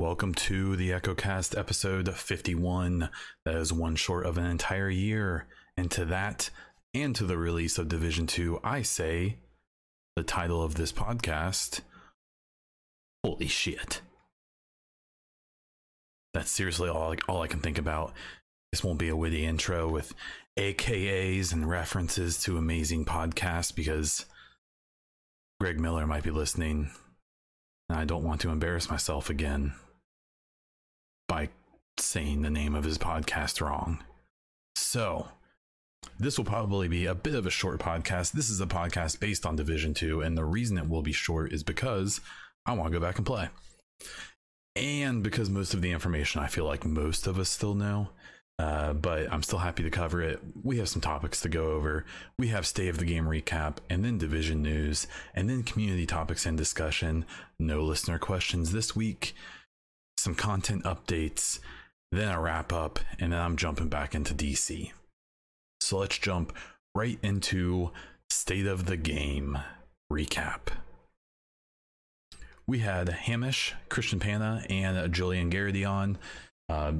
Welcome to the EchoCast episode 51. That is one short of an entire year. And to that, and to the release of Division 2, I say the title of this podcast Holy shit. That's seriously all I, all I can think about. This won't be a witty intro with AKAs and references to amazing podcasts because Greg Miller might be listening. And I don't want to embarrass myself again by saying the name of his podcast wrong. So, this will probably be a bit of a short podcast. This is a podcast based on Division 2, and the reason it will be short is because I want to go back and play. And because most of the information I feel like most of us still know, uh, but I'm still happy to cover it. We have some topics to go over. We have State of the Game recap, and then division news, and then community topics and discussion. No listener questions this week some content updates, then a wrap up, and then I'm jumping back into DC. So let's jump right into State of the Game recap. We had Hamish, Christian Panna, and Julian Gerighty on. Uh,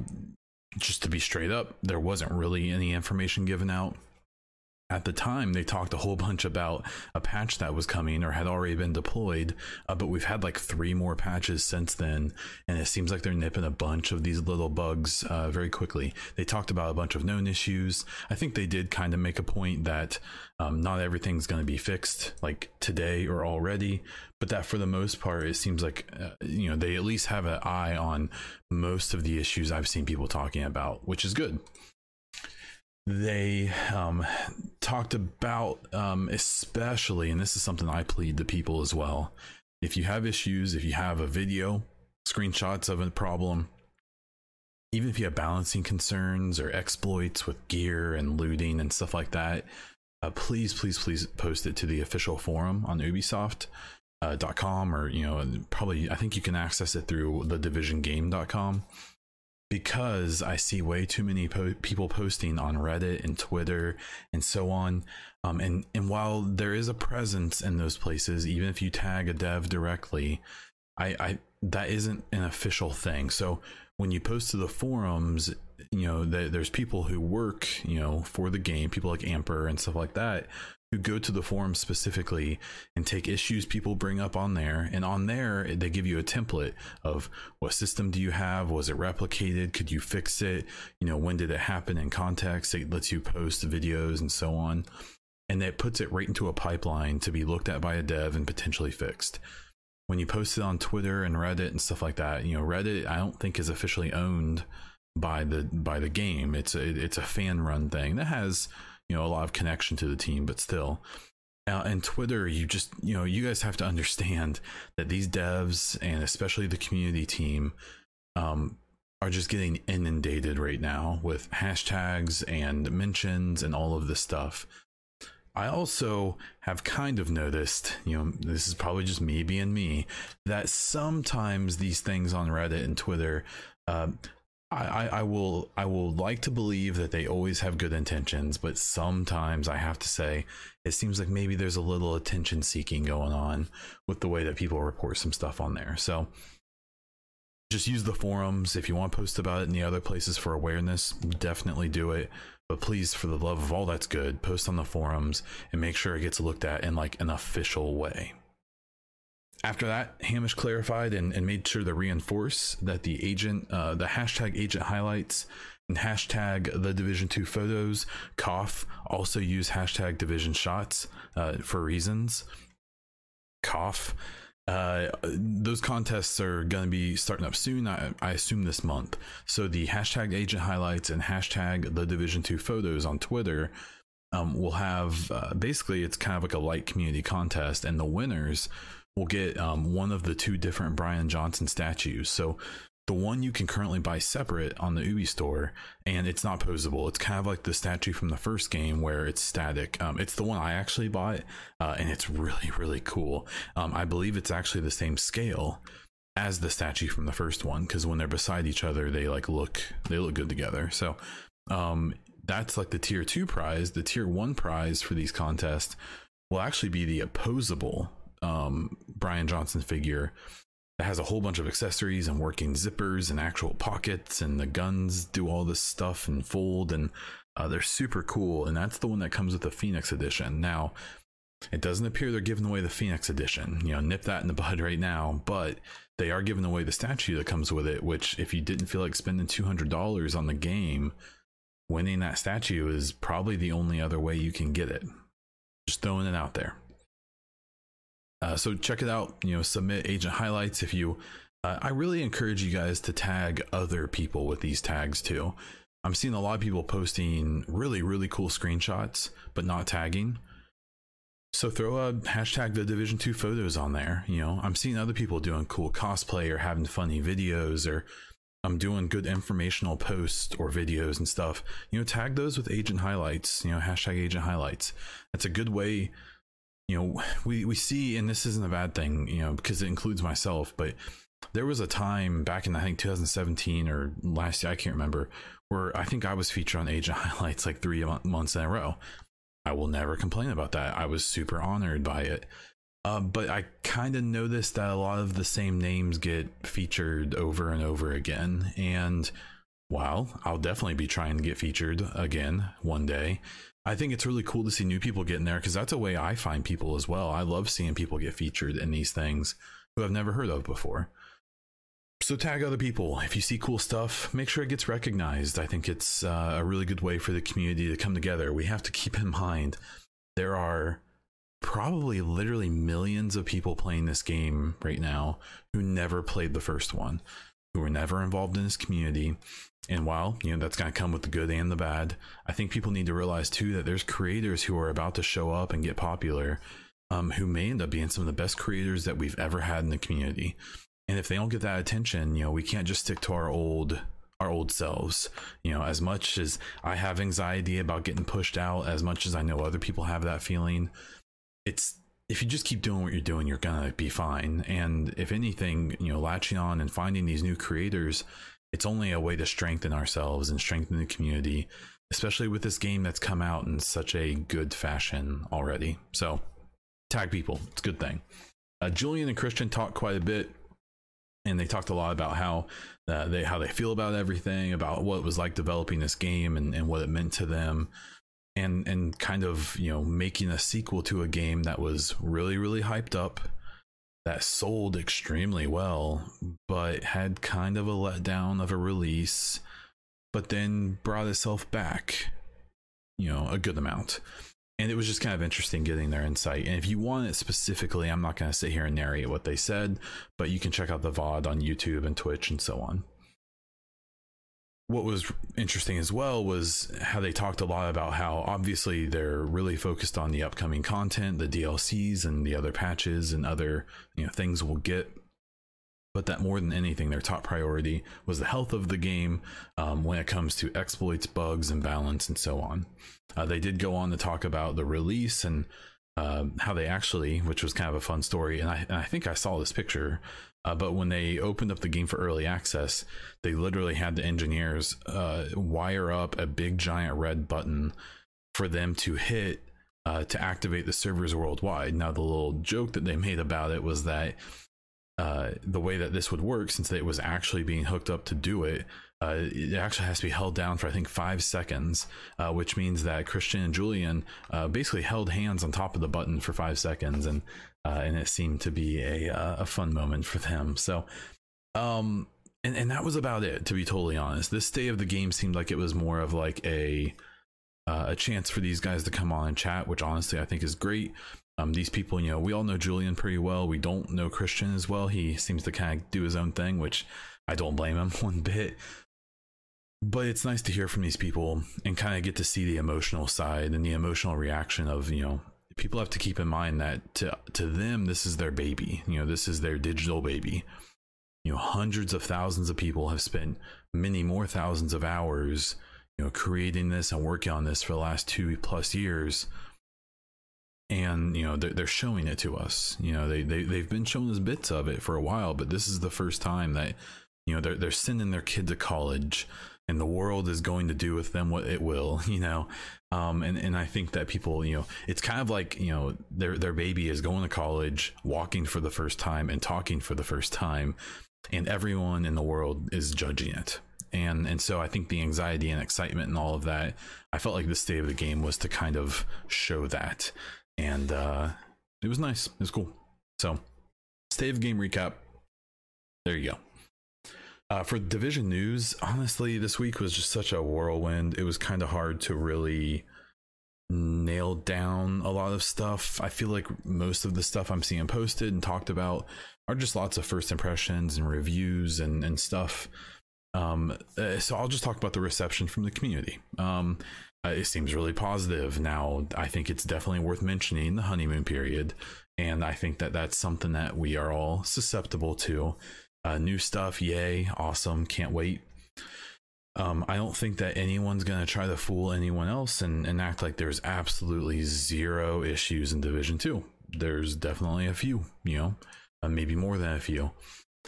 just to be straight up, there wasn't really any information given out at the time they talked a whole bunch about a patch that was coming or had already been deployed uh, but we've had like three more patches since then and it seems like they're nipping a bunch of these little bugs uh, very quickly. They talked about a bunch of known issues. I think they did kind of make a point that um, not everything's going to be fixed like today or already but that for the most part it seems like uh, you know they at least have an eye on most of the issues i've seen people talking about which is good they um, talked about, um, especially, and this is something I plead to people as well. If you have issues, if you have a video, screenshots of a problem, even if you have balancing concerns or exploits with gear and looting and stuff like that, uh, please, please, please post it to the official forum on Ubisoft. Uh, .com or you know probably I think you can access it through the divisiongame.com because I see way too many po- people posting on Reddit and Twitter and so on. Um, and and while there is a presence in those places, even if you tag a dev directly, I, I that isn't an official thing. So when you post to the forums, you know, there's people who work, you know, for the game, people like Amper and stuff like that, who go to the forum specifically and take issues people bring up on there. And on there, they give you a template of what system do you have? Was it replicated? Could you fix it? You know, when did it happen in context? It lets you post videos and so on. And that puts it right into a pipeline to be looked at by a dev and potentially fixed. When you post it on Twitter and Reddit and stuff like that, you know, Reddit I don't think is officially owned by the by the game. It's a it's a fan run thing that has you know a lot of connection to the team, but still. Uh, and Twitter, you just you know you guys have to understand that these devs and especially the community team um, are just getting inundated right now with hashtags and mentions and all of this stuff. I also have kind of noticed, you know, this is probably just me being me, that sometimes these things on Reddit and Twitter, uh, I, I will I will like to believe that they always have good intentions, but sometimes I have to say it seems like maybe there's a little attention seeking going on with the way that people report some stuff on there. So just use the forums if you want to post about it in the other places for awareness. Definitely do it, but please, for the love of all that's good, post on the forums and make sure it gets looked at in like an official way. After that, Hamish clarified and, and made sure to reinforce that the agent, uh, the hashtag agent highlights and hashtag the division 2 photos. Cough also use hashtag division shots uh, for reasons. Cough uh, those contests are going to be starting up soon I, I, assume this month. So the hashtag agent highlights and hashtag the division 2 photos on twitter um, will have uh, basically it's kind of like a light community contest and the winners will get um, one of the two different Brian Johnson statues. So the one you can currently buy separate on the Ubi store, and it's not posable. It's kind of like the statue from the first game where it's static. Um, it's the one I actually bought, uh, and it's really, really cool. Um, I believe it's actually the same scale as the statue from the first one because when they're beside each other, they like look they look good together. So um, that's like the tier two prize. The tier one prize for these contests will actually be the opposable um, Brian Johnson figure that has a whole bunch of accessories and working zippers and actual pockets, and the guns do all this stuff and fold, and uh, they're super cool. And that's the one that comes with the Phoenix Edition. Now, it doesn't appear they're giving away the Phoenix Edition. You know, nip that in the bud right now, but they are giving away the statue that comes with it, which, if you didn't feel like spending $200 on the game, winning that statue is probably the only other way you can get it. Just throwing it out there. Uh, so check it out. You know, submit agent highlights if you. Uh, I really encourage you guys to tag other people with these tags too. I'm seeing a lot of people posting really, really cool screenshots, but not tagging. So throw a hashtag the Division 2 photos on there. You know, I'm seeing other people doing cool cosplay or having funny videos or I'm doing good informational posts or videos and stuff. You know, tag those with agent highlights, you know, hashtag agent highlights. That's a good way you know we we see and this isn't a bad thing you know because it includes myself but there was a time back in i think 2017 or last year i can't remember where i think i was featured on agent highlights like three months in a row. I will never complain about that. I was super honored by it. Uh, but i kind of noticed that a lot of the same names get featured over and over again and while i'll definitely be trying to get featured again one day I think it's really cool to see new people get in there because that's a way I find people as well. I love seeing people get featured in these things who I've never heard of before. So tag other people. If you see cool stuff, make sure it gets recognized. I think it's uh, a really good way for the community to come together. We have to keep in mind there are probably literally millions of people playing this game right now who never played the first one, who were never involved in this community, and while, you know, that's going to come with the good and the bad, I think people need to realize too that there's creators who are about to show up and get popular um, who may end up being some of the best creators that we've ever had in the community. And if they don't get that attention, you know, we can't just stick to our old our old selves. You know, as much as I have anxiety about getting pushed out, as much as I know other people have that feeling, it's if you just keep doing what you're doing, you're gonna be fine. And if anything, you know, latching on and finding these new creators it's only a way to strengthen ourselves and strengthen the community, especially with this game that's come out in such a good fashion already. So, tag people, it's a good thing. Uh, Julian and Christian talked quite a bit, and they talked a lot about how uh, they how they feel about everything, about what it was like developing this game and, and what it meant to them, and and kind of you know making a sequel to a game that was really really hyped up that sold extremely well, but had kind of a letdown of a release, but then brought itself back, you know, a good amount. And it was just kind of interesting getting their insight. And if you want it specifically, I'm not going to sit here and narrate what they said, but you can check out the VOD on YouTube and Twitch and so on what was interesting as well was how they talked a lot about how obviously they're really focused on the upcoming content, the DLCs and the other patches and other you know things we'll get. But that more than anything, their top priority was the health of the game um, when it comes to exploits, bugs, and balance, and so on. Uh, they did go on to talk about the release and uh, how they actually, which was kind of a fun story. And I, and I think I saw this picture uh, but when they opened up the game for early access, they literally had the engineers uh, wire up a big giant red button for them to hit uh, to activate the servers worldwide. Now, the little joke that they made about it was that uh, the way that this would work, since it was actually being hooked up to do it, uh, it actually has to be held down for I think five seconds, uh, which means that Christian and Julian uh, basically held hands on top of the button for five seconds, and uh, and it seemed to be a uh, a fun moment for them. So, um, and and that was about it. To be totally honest, this State of the Game seemed like it was more of like a uh, a chance for these guys to come on and chat, which honestly I think is great. Um, these people, you know, we all know Julian pretty well. We don't know Christian as well. He seems to kind of do his own thing, which I don't blame him one bit. But it's nice to hear from these people and kind of get to see the emotional side and the emotional reaction of, you know, people have to keep in mind that to to them this is their baby you know this is their digital baby. You know hundreds of thousands of people have spent many more thousands of hours you know creating this and working on this for the last two plus years. And you know they're, they're showing it to us. You know they, they they've been showing us bits of it for a while but this is the first time that you know they're they're sending their kid to college and the world is going to do with them what it will you know? Um, and and I think that people you know it's kind of like you know their their baby is going to college walking for the first time and talking for the first time and everyone in the world is judging it. And and so I think the anxiety and excitement and all of that I felt like the state of the game was to kind of show that. And uh it was nice. It was cool. So state of the game recap. There you go uh, for division news, honestly, this week was just such a whirlwind. It was kind of hard to really nail down a lot of stuff. I feel like most of the stuff I'm seeing posted and talked about are just lots of first impressions and reviews and, and stuff. Um, uh, so I'll just talk about the reception from the community. Um, uh, it seems really positive. Now, I think it's definitely worth mentioning the honeymoon period. And I think that that's something that we are all susceptible to. Uh, new stuff, yay, awesome, can't wait. Um, I don't think that anyone's going to try to fool anyone else and, and act like there's absolutely zero issues in Division 2. There's definitely a few, you know, uh, maybe more than a few.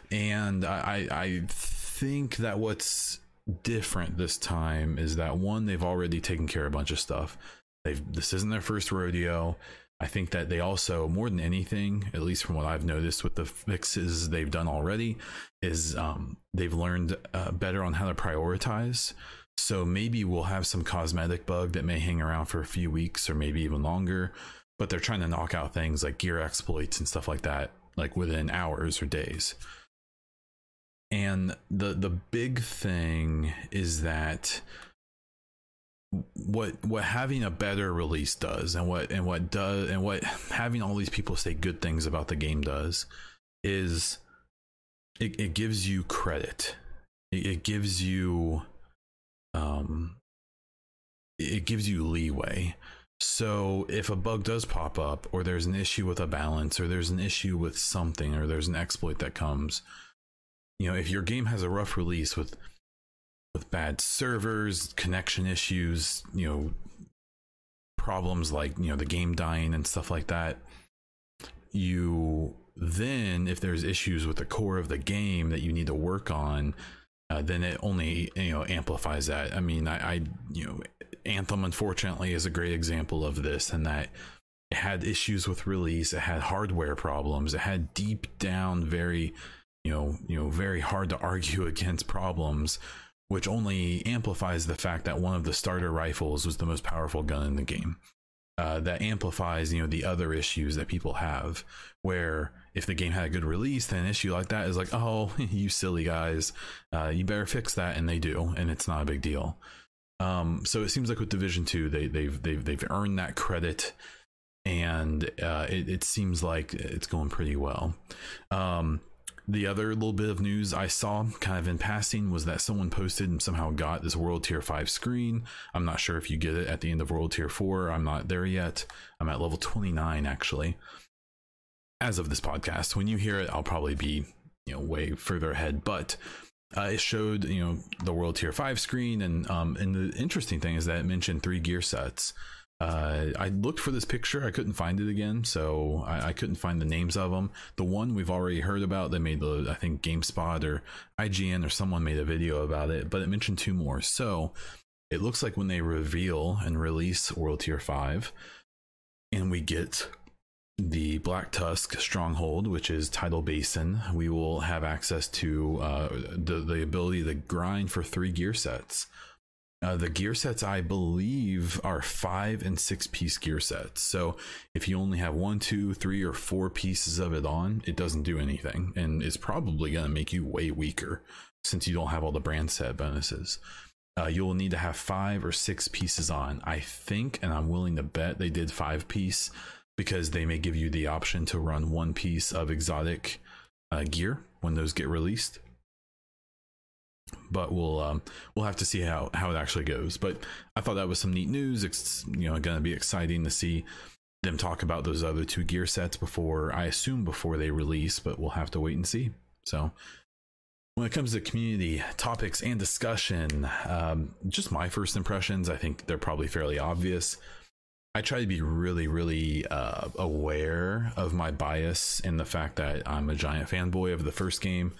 And I, I think that what's different this time is that one, they've already taken care of a bunch of stuff. They've this isn't their first rodeo. I think that they also, more than anything, at least from what I've noticed with the fixes they've done already, is um, they've learned uh, better on how to prioritize. So maybe we'll have some cosmetic bug that may hang around for a few weeks or maybe even longer, but they're trying to knock out things like gear exploits and stuff like that, like within hours or days. And the the big thing is that what what having a better release does and what and what does and what having all these people say good things about the game does is it, it gives you credit. It, it gives you um it gives you leeway. So if a bug does pop up or there's an issue with a balance or there's an issue with something or there's an exploit that comes you know if your game has a rough release with with bad servers, connection issues, you know, problems like, you know, the game dying and stuff like that. You then, if there's issues with the core of the game that you need to work on, uh, then it only, you know, amplifies that. I mean, I, I, you know, Anthem, unfortunately, is a great example of this, and that it had issues with release, it had hardware problems, it had deep down, very, you know, you know, very hard to argue against problems which only amplifies the fact that one of the starter rifles was the most powerful gun in the game. Uh, that amplifies, you know, the other issues that people have. Where if the game had a good release, then an issue like that is like, oh, you silly guys, uh, you better fix that, and they do, and it's not a big deal. Um, so it seems like with Division Two, they, they've they've they've earned that credit, and uh, it, it seems like it's going pretty well. Um, the other little bit of news I saw kind of in passing was that someone posted and somehow got this World Tier 5 screen. I'm not sure if you get it at the end of World Tier 4. I'm not there yet. I'm at level 29 actually. As of this podcast, when you hear it, I'll probably be, you know, way further ahead, but uh, it showed, you know, the World Tier 5 screen and um and the interesting thing is that it mentioned three gear sets uh, I looked for this picture, I couldn't find it again, so I, I, couldn't find the names of them. The one we've already heard about, they made the I think GameSpot or IGN or someone made a video about it, but it mentioned two more. So it looks like when they reveal and release World Tier Five, and we get the Black Tusk Stronghold, which is Tidal Basin, we will have access to uh, the the ability to grind for three gear sets. Uh, the gear sets, I believe, are five and six piece gear sets. So if you only have one, two, three, or four pieces of it on, it doesn't do anything. And it's probably going to make you way weaker since you don't have all the brand set bonuses. Uh, you'll need to have five or six pieces on. I think, and I'm willing to bet they did five piece because they may give you the option to run one piece of exotic uh, gear when those get released but we'll um, we'll have to see how how it actually goes. But I thought that was some neat news. It's you know going to be exciting to see them talk about those other two gear sets before I assume before they release, but we'll have to wait and see. So when it comes to community topics and discussion, um, just my first impressions, I think they're probably fairly obvious. I try to be really, really uh, aware of my bias and the fact that I'm a giant fanboy of the first game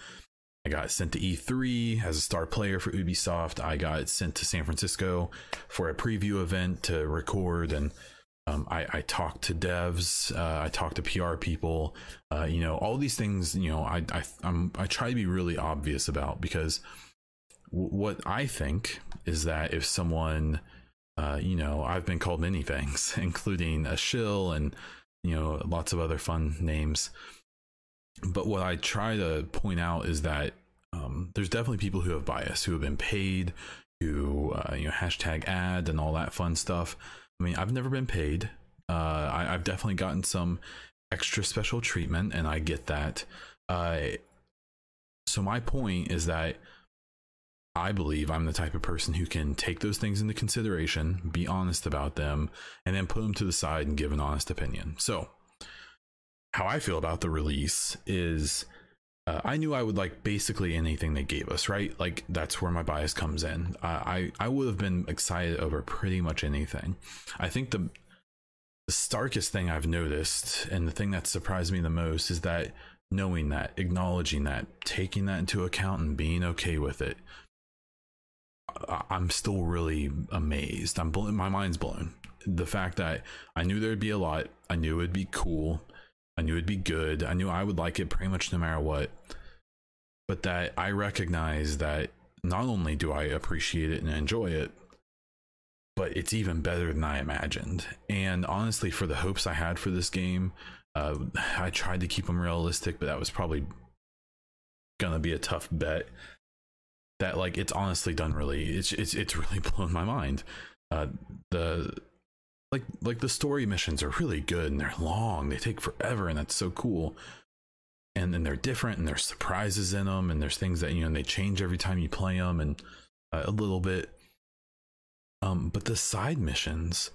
I got sent to E3 as a star player for Ubisoft. I got sent to San Francisco for a preview event to record, and um, I, I talked to devs. Uh, I talked to PR people. Uh, you know, all these things. You know, I I I'm, I try to be really obvious about because w- what I think is that if someone, uh, you know, I've been called many things, including a shill and you know lots of other fun names but what I try to point out is that um, there's definitely people who have bias, who have been paid, who uh, you know hashtag ad and all that fun stuff. I mean, I've never been paid. Uh, I, have definitely gotten some extra special treatment, and I get that. Uh, so my point is that I believe I'm the type of person who can take those things into consideration, be honest about them, and then put them to the side and give an honest opinion. So how I feel about the release is uh, I knew I would like basically anything they gave us, right? Like that's where my bias comes in. Uh, I I would have been excited over pretty much anything. I think the the starkest thing I've noticed and the thing that surprised me the most is that knowing that, acknowledging that, taking that into account and being okay with it. I'm still really amazed. I'm my mind's blown. The fact that I knew there'd be a lot, I knew it'd be cool, I knew it'd be good. I knew I would like it pretty much no matter what. But that I recognize that not only do I appreciate it and enjoy it, but it's even better than I imagined. And honestly, for the hopes I had for this game, uh, I tried to keep them realistic, but that was probably gonna be a tough bet. That like it's honestly done really, it's it's it's really blown my mind. Uh, the like like the story missions are really good and they're long. They take forever and that's so cool. And then they're different and there's surprises in them and there's things that you know and they change every time you play them and uh, a little bit. Um but the side missions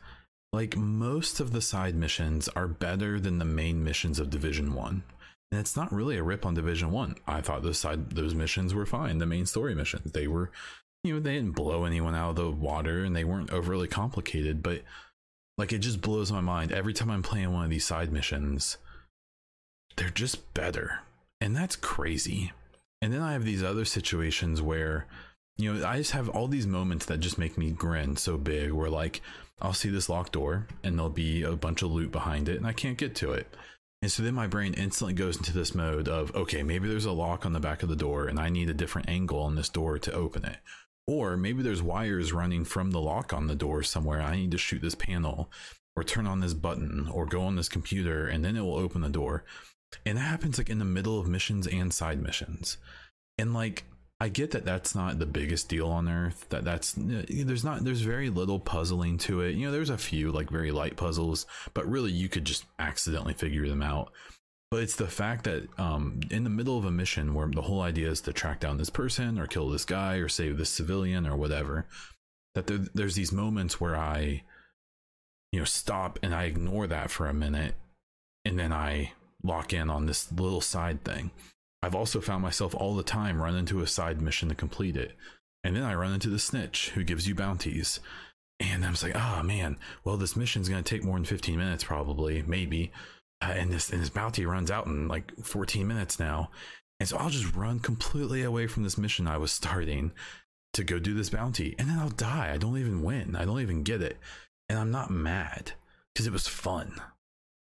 like most of the side missions are better than the main missions of division 1 and it's not really a rip on division 1 i thought those side those missions were fine the main story missions they were you know they didn't blow anyone out of the water and they weren't overly complicated but like it just blows my mind every time I'm playing one of these side missions. They're just better. And that's crazy. And then I have these other situations where you know, I just have all these moments that just make me grin so big where like I'll see this locked door and there'll be a bunch of loot behind it and I can't get to it. And so then my brain instantly goes into this mode of okay, maybe there's a lock on the back of the door and I need a different angle on this door to open it. Or maybe there's wires running from the lock on the door somewhere. I need to shoot this panel or turn on this button or go on this computer and then it will open the door. And that happens like in the middle of missions and side missions. And like I get that that's not the biggest deal on earth. That that's eh, there's not there's very little puzzling to it. You know, there's a few like very light puzzles, but really you could just accidentally figure them out but it's the fact that um, in the middle of a mission where the whole idea is to track down this person or kill this guy or save this civilian or whatever that there, there's these moments where i you know stop and i ignore that for a minute and then i lock in on this little side thing. I've also found myself all the time run into a side mission to complete it. And then i run into the snitch who gives you bounties. And i was like oh man well this mission's going to take more than 15 minutes probably maybe uh, and this and this bounty runs out in like 14 minutes now. And so i'll just run completely away from this mission i was starting to go do this bounty and then i'll die. I don't even win. I don't even get it. And i'm not mad because it was fun.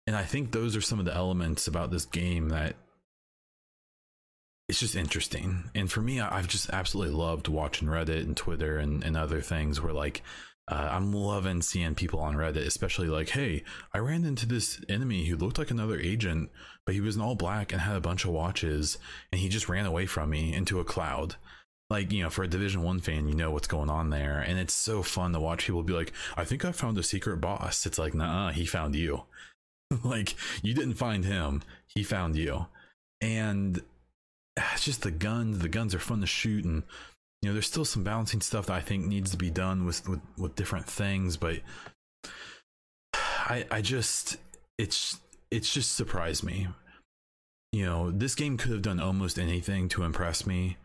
And i think those are some of the elements about this game that it's just interesting. And for me i've just absolutely loved watching reddit and twitter and, and other things where like uh, I'm loving seeing people on Reddit, especially like, hey, I ran into this enemy who looked like another agent, but he was all black and had a bunch of watches, and he just ran away from me into a cloud. Like, you know, for a Division One fan, you know what's going on there. And it's so fun to watch people be like, I think I found a secret boss. It's like, nah, he found you. like, you didn't find him, he found you. And it's just the guns, the guns are fun to shoot and you know, there's still some balancing stuff that I think needs to be done with with, with different things, but I I just it's it's just surprised me. You know, this game could have done almost anything to impress me,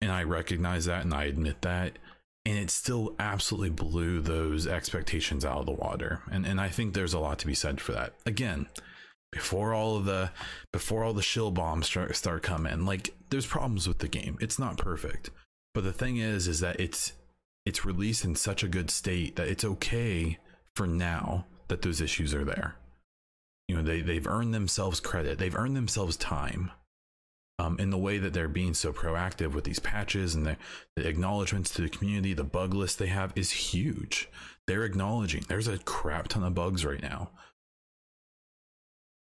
and I recognize that and I admit that. And it still absolutely blew those expectations out of the water. And and I think there's a lot to be said for that. Again, before all of the before all the shill bombs start, start coming like there's problems with the game it's not perfect but the thing is is that it's it's released in such a good state that it's okay for now that those issues are there. You know they they've earned themselves credit. They've earned themselves time um, in the way that they're being so proactive with these patches and the, the acknowledgments to the community the bug list they have is huge. They're acknowledging there's a crap ton of bugs right now.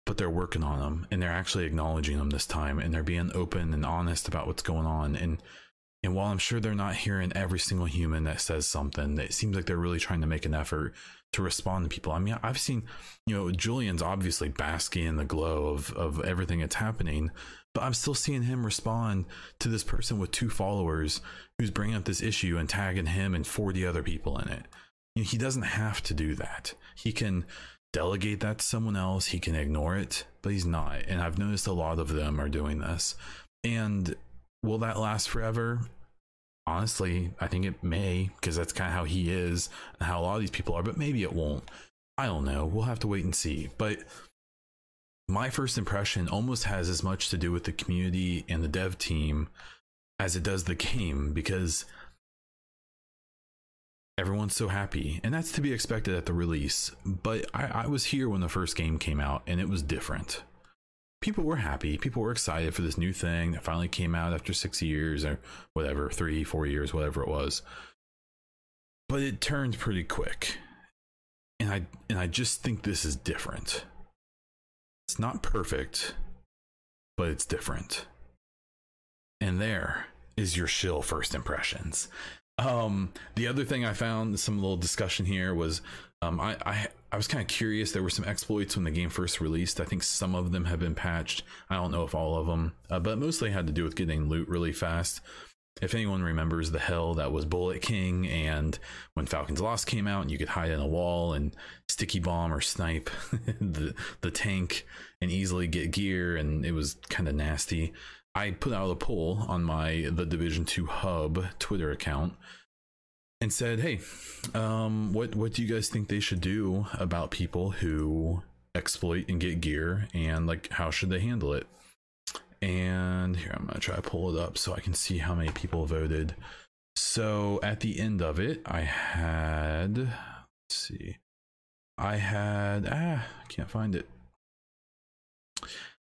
But they're working on them and they're actually acknowledging them this time and they're being open and honest about what's going on and and while I'm sure they're not hearing every single human that says something, it seems like they're really trying to make an effort to respond to people. I mean, I've seen, you know, Julian's obviously basking in the glow of of everything that's happening, but I'm still seeing him respond to this person with two followers who's bringing up this issue and tagging him and 40 other people in it. You know, he doesn't have to do that. He can delegate that to someone else. He can ignore it, but he's not. And I've noticed a lot of them are doing this. And will that last forever? Honestly, I think it may because that's kind of how he is and how a lot of these people are, but maybe it won't. I don't know. We'll have to wait and see. But my first impression almost has as much to do with the community and the dev team as it does the game because everyone's so happy and that's to be expected at the release but I, I, was here when the first game came out and it was different people were happy. People were excited for this new thing that finally came out after six years or whatever three four years whatever it was. But it turned pretty quick. And i and i just think this is different. It's not perfect but it's different. And there is your shill first impressions. Um, the other thing I found some little discussion here was um, I, I I was kind of curious. There were some exploits when the game first released. I think some of them have been patched. I don't know if all of them, uh, but mostly had to do with getting loot really fast. If anyone remembers the hell that was Bullet King, and when Falcon's Lost came out, and you could hide in a wall and sticky bomb or snipe the the tank and easily get gear, and it was kind of nasty. I put out a poll on my the Division Two Hub Twitter account and said, "Hey, um, what what do you guys think they should do about people who exploit and get gear, and like how should they handle it?" And here I'm gonna try to pull it up so I can see how many people voted. So at the end of it, I had let's see, I had ah, I can't find it.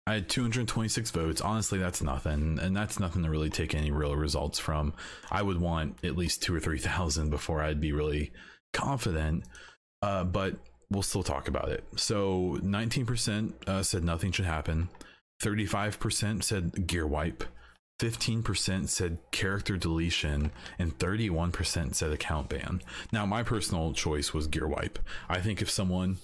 I had 226 votes. Honestly, that's nothing, and that's nothing to really take any real results from. I would want at least two or three thousand before I'd be really confident. Uh, but we'll still talk about it. So 19% uh, said nothing should happen. 35% said gear wipe. 15% said character deletion and 31% said account ban. Now, my personal choice was gear wipe. I think if someone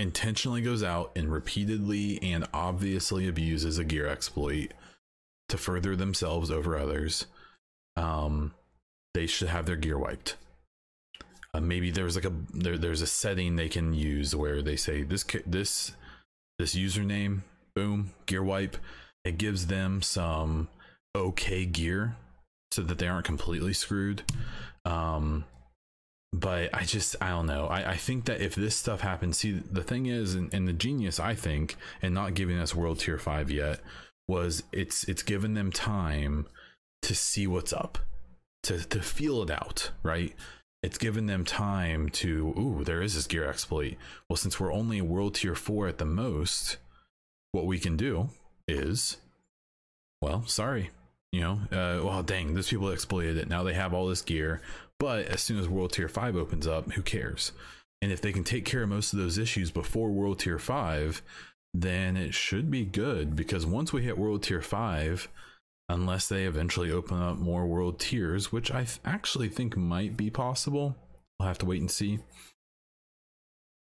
intentionally goes out and repeatedly and obviously abuses a gear exploit to further themselves over others, um, they should have their gear wiped. Uh, maybe there's like a there, there's a setting they can use where they say this this this username, boom, gear wipe. It gives them some okay gear so that they aren't completely screwed. Um, but I just I don't know. I, I think that if this stuff happens, see the thing is, and, and the genius I think, and not giving us world tier five yet, was it's it's given them time to see what's up, to to feel it out, right? It's given them time to ooh, there is this gear exploit. Well, since we're only world tier four at the most, what we can do is, well, sorry, you know, uh, well, dang, those people exploited it. Now they have all this gear. But as soon as World Tier 5 opens up, who cares? And if they can take care of most of those issues before World Tier 5, then it should be good because once we hit World Tier 5, unless they eventually open up more world tiers, which I th- actually think might be possible, we'll have to wait and see.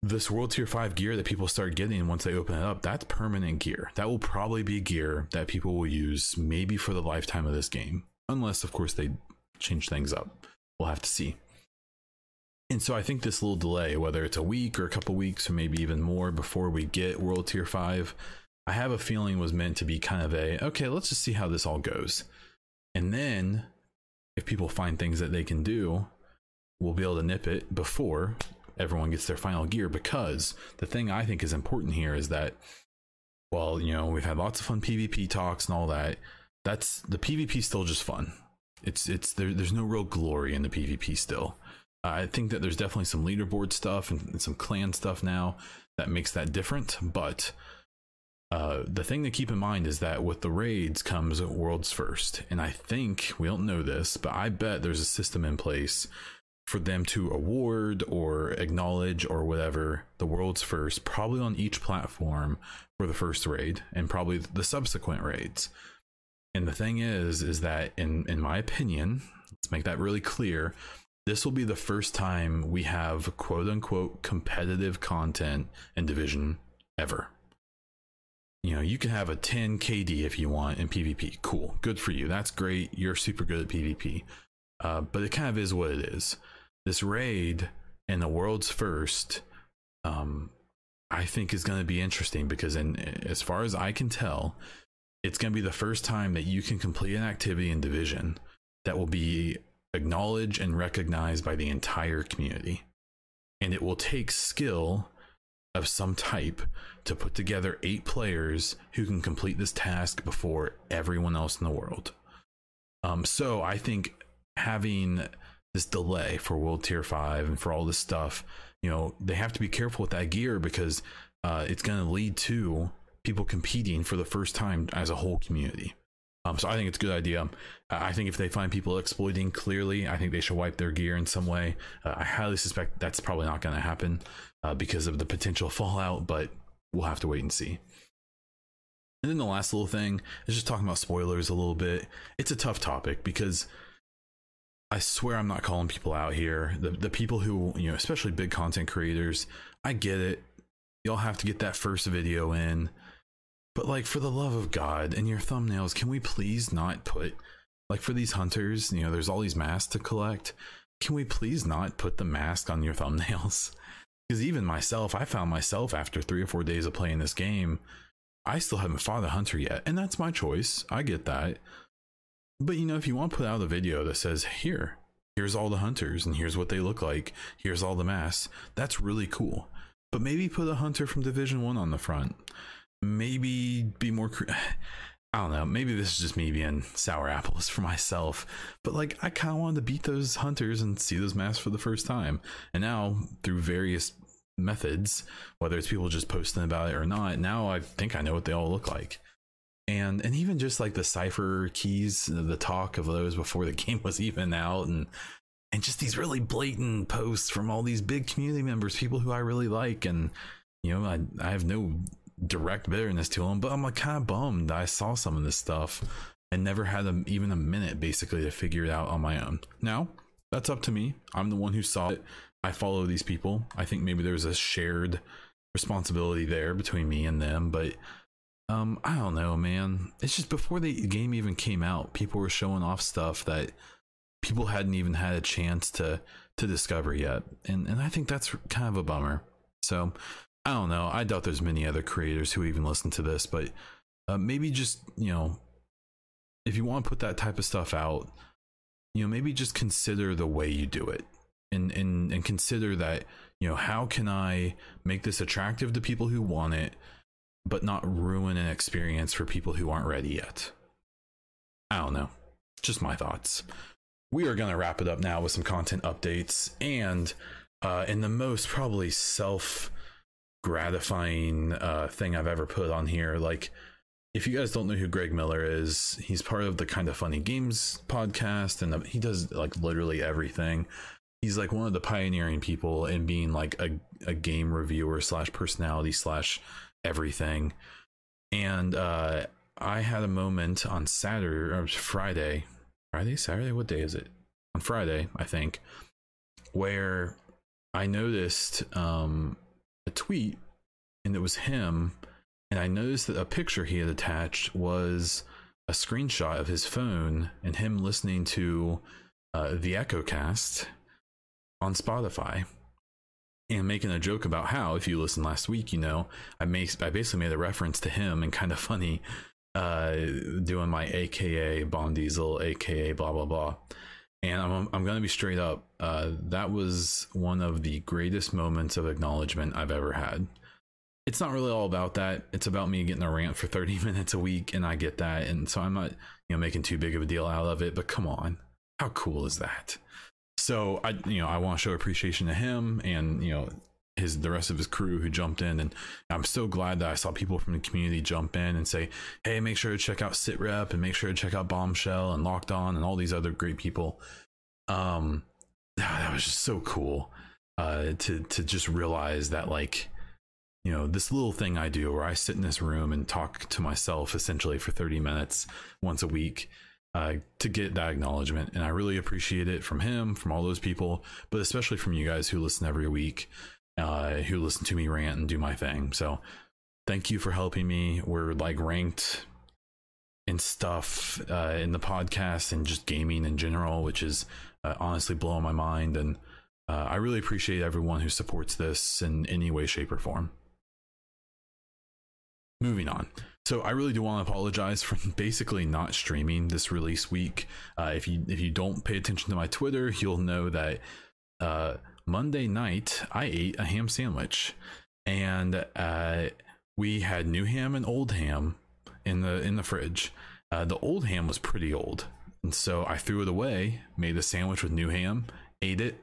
This World Tier 5 gear that people start getting once they open it up, that's permanent gear. That will probably be gear that people will use maybe for the lifetime of this game. Unless, of course, they change things up we'll have to see. And so I think this little delay, whether it's a week or a couple weeks or maybe even more before we get World Tier 5, I have a feeling was meant to be kind of a okay, let's just see how this all goes. And then if people find things that they can do, we'll be able to nip it before everyone gets their final gear because the thing I think is important here is that well, you know, we've had lots of fun PvP talks and all that. That's the PvP still just fun. It's it's there, there's no real glory in the PvP still. I think that there's definitely some leaderboard stuff and, and some clan stuff now that makes that different, but uh, the thing to keep in mind is that with the raids comes worlds first. And I think we don't know this, but I bet there's a system in place for them to award or acknowledge or whatever the world's first, probably on each platform for the first raid and probably the subsequent raids. And the thing is, is that in in my opinion, let's make that really clear. This will be the first time we have quote unquote competitive content in division ever you know, you can have a 10 KD if you want in PvP. Cool. Good for you. That's great. You're super good at PvP. Uh, but it kind of is what it is. This raid and the world's first, um, I think is going to be interesting because, in as far as I can tell, it's going to be the first time that you can complete an activity in Division that will be acknowledged and recognized by the entire community. And it will take skill of some type to put together eight players who can complete this task before everyone else in the world. Um, so I think having this delay for World Tier 5 and for all this stuff, you know, they have to be careful with that gear because uh, it's going to lead to people competing for the first time as a whole community. Um, so I think it's a good idea. I think if they find people exploiting clearly, I think they should wipe their gear in some way. Uh, I highly suspect that's probably not going to happen uh, because of the potential fallout, but we'll have to wait and see. And then the last little thing is just talking about spoilers a little bit. It's a tough topic because I swear I'm not calling people out here. The the people who, you know, especially big content creators, I get it. Y'all have to get that first video in. But like for the love of God, and your thumbnails, can we please not put like for these hunters, you know, there's all these masks to collect. Can we please not put the mask on your thumbnails? Because even myself, I found myself after three or four days of playing this game, I still haven't fought a hunter yet. And that's my choice. I get that. But you know, if you want to put out a video that says, here, here's all the hunters and here's what they look like, here's all the masks, that's really cool. But maybe put a hunter from Division 1 on the front maybe be more cre- I don't know. Maybe this is just me being sour apples for myself, but like I kind of wanted to beat those hunters and see those masks for the first time. And now through various methods, whether it's people just posting about it or not, now I think I know what they all look like. And and even just like the cipher keys, the talk of those before the game was even out, and and just these really blatant posts from all these big community members, people who I really like, and you know I I have no direct bitterness to him, but I'm like kind of bummed I saw some of this stuff and never had a, even a minute basically to figure it out on my own. Now, that's up to me. I'm the one who saw it. I follow these people. I think maybe there's a shared responsibility there between me and them, but um I don't know, man. It's just before the game even came out, people were showing off stuff that people hadn't even had a chance to to discover yet. And and I think that's kind of a bummer. So, I don't know. I doubt there's many other creators who even listen to this, but uh, maybe just you know, if you want to put that type of stuff out, you know, maybe just consider the way you do it, and and and consider that you know how can I make this attractive to people who want it, but not ruin an experience for people who aren't ready yet. I don't know. Just my thoughts. We are gonna wrap it up now with some content updates and uh, in the most probably self gratifying uh, thing I've ever put on here. Like, if you guys don't know who Greg Miller is, he's part of the Kind of Funny Games podcast, and he does like literally everything. He's like one of the pioneering people in being like a, a game reviewer slash personality slash everything. And uh, I had a moment on Saturday or Friday, Friday, Saturday, what day is it? On Friday, I think, where I noticed um, a tweet and it was him and I noticed that a picture he had attached was a screenshot of his phone and him listening to uh, the EchoCast on Spotify and making a joke about how if you listened last week, you know, I make I basically made a reference to him and kind of funny uh doing my AKA Bond Diesel, AKA blah blah blah. And I'm, I'm going to be straight up. Uh, that was one of the greatest moments of acknowledgement I've ever had. It's not really all about that. It's about me getting a rant for 30 minutes a week, and I get that. And so I'm not, you know, making too big of a deal out of it. But come on, how cool is that? So I, you know, I want to show appreciation to him, and you know, his the rest of his crew who jumped in and I'm so glad that I saw people from the community jump in and say, "Hey, make sure to check out SitRep and make sure to check out Bombshell and Locked On and all these other great people." Um that was just so cool uh to to just realize that like you know, this little thing I do where I sit in this room and talk to myself essentially for 30 minutes once a week uh, to get that acknowledgement. And I really appreciate it from him, from all those people, but especially from you guys who listen every week uh, who listen to me rant and do my thing. So thank you for helping me. We're like ranked and stuff uh, in the podcast and just gaming in general, which is uh, honestly blowing my mind. And uh, I really appreciate everyone who supports this in any way, shape, or form. Moving on. So I really do want to apologize for basically not streaming this release week. Uh, if you if you don't pay attention to my Twitter, you'll know that uh, Monday night, I ate a ham sandwich, and uh, we had new ham and old ham in the in the fridge. Uh, the old ham was pretty old, and so I threw it away. Made a sandwich with new ham, ate it.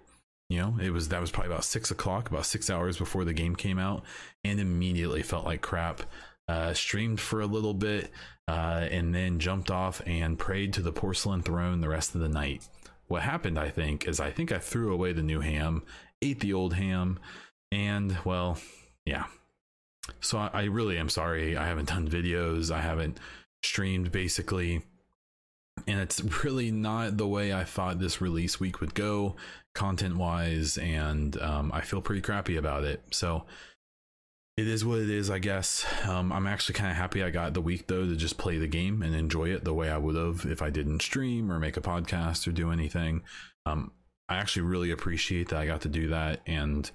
You know, it was that was probably about six o'clock, about six hours before the game came out, and immediately felt like crap. Uh, streamed for a little bit, uh, and then jumped off and prayed to the porcelain throne the rest of the night what happened, I think, is I think I threw away the new ham, ate the old ham, and well, yeah. So I, I really am sorry. I haven't done videos. I haven't streamed basically. And it's really not the way I thought this release week would go, content wise. And um, I feel pretty crappy about it. So it is what it is, I guess. Um, I'm actually kind of happy I got the week though to just play the game and enjoy it the way I would have if I didn't stream or make a podcast or do anything. Um, I actually really appreciate that I got to do that, and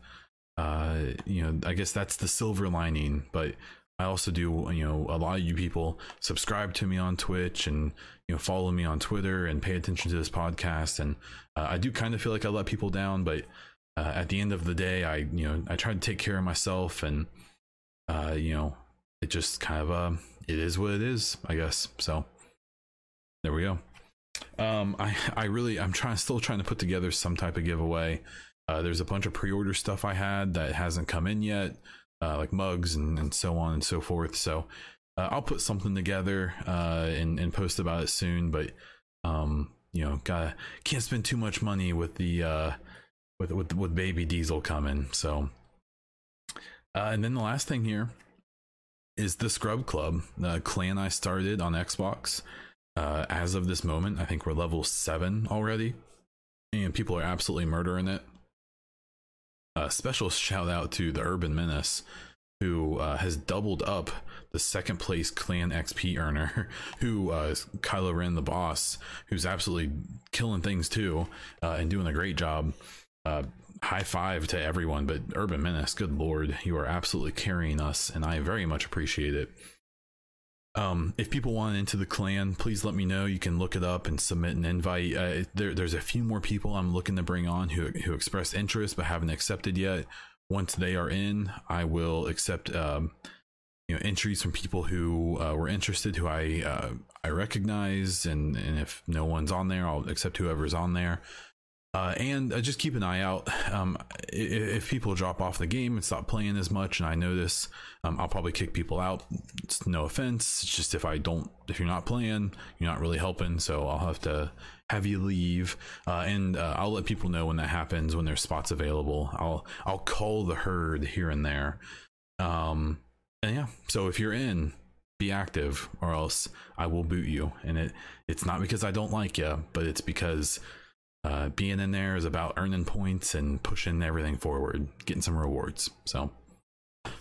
uh, you know, I guess that's the silver lining. But I also do, you know, a lot of you people subscribe to me on Twitch and you know follow me on Twitter and pay attention to this podcast, and uh, I do kind of feel like I let people down, but uh, at the end of the day, I you know I try to take care of myself and uh, you know, it just kind of uh, it is what it is, I guess. So there we go. Um, I I really I'm trying still trying to put together some type of giveaway. Uh, there's a bunch of pre-order stuff I had that hasn't come in yet, uh, like mugs and, and so on and so forth. So uh, I'll put something together uh, and and post about it soon. But um, you know, gotta can't spend too much money with the uh, with with with baby diesel coming. So uh, and then the last thing here is the Scrub Club, the clan I started on Xbox. Uh, as of this moment, I think we're level seven already, and people are absolutely murdering it. A special shout out to the Urban Menace, who uh, has doubled up the second place clan XP earner, who uh, is Kylo Ren, the boss, who's absolutely killing things too uh, and doing a great job. High five to everyone, but Urban Menace, good lord, you are absolutely carrying us, and I very much appreciate it. Um, if people want into the clan, please let me know. You can look it up and submit an invite. Uh, there, there's a few more people I'm looking to bring on who who expressed interest but haven't accepted yet. Once they are in, I will accept um, you know entries from people who uh, were interested, who I uh, I recognize, and and if no one's on there, I'll accept whoever's on there. Uh, and uh, just keep an eye out. Um, if, if, people drop off the game and stop playing as much, and I notice, um, I'll probably kick people out. It's no offense. It's just if I don't, if you're not playing, you're not really helping. So I'll have to have you leave, uh, and uh, I'll let people know when that happens when there's spots available. I'll I'll call the herd here and there. Um, and yeah, so if you're in, be active, or else I will boot you. And it it's not because I don't like you, but it's because uh, being in there is about earning points and pushing everything forward, getting some rewards. So,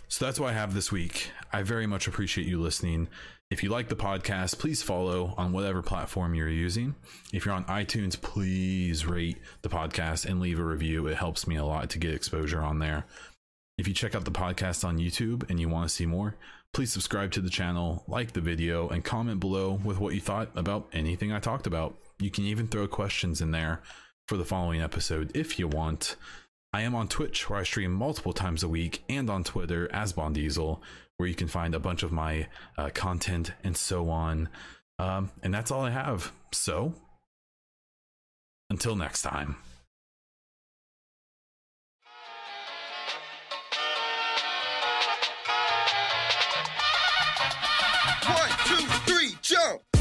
so that's what I have this week. I very much appreciate you listening. If you like the podcast, please follow on whatever platform you're using. If you're on iTunes, please rate the podcast and leave a review. It helps me a lot to get exposure on there. If you check out the podcast on YouTube and you want to see more, please subscribe to the channel, like the video, and comment below with what you thought about anything I talked about. You can even throw questions in there for the following episode if you want. I am on Twitch where I stream multiple times a week and on Twitter as Bondiesel where you can find a bunch of my uh, content and so on. Um, and that's all I have. So until next time. One, two, three, jump!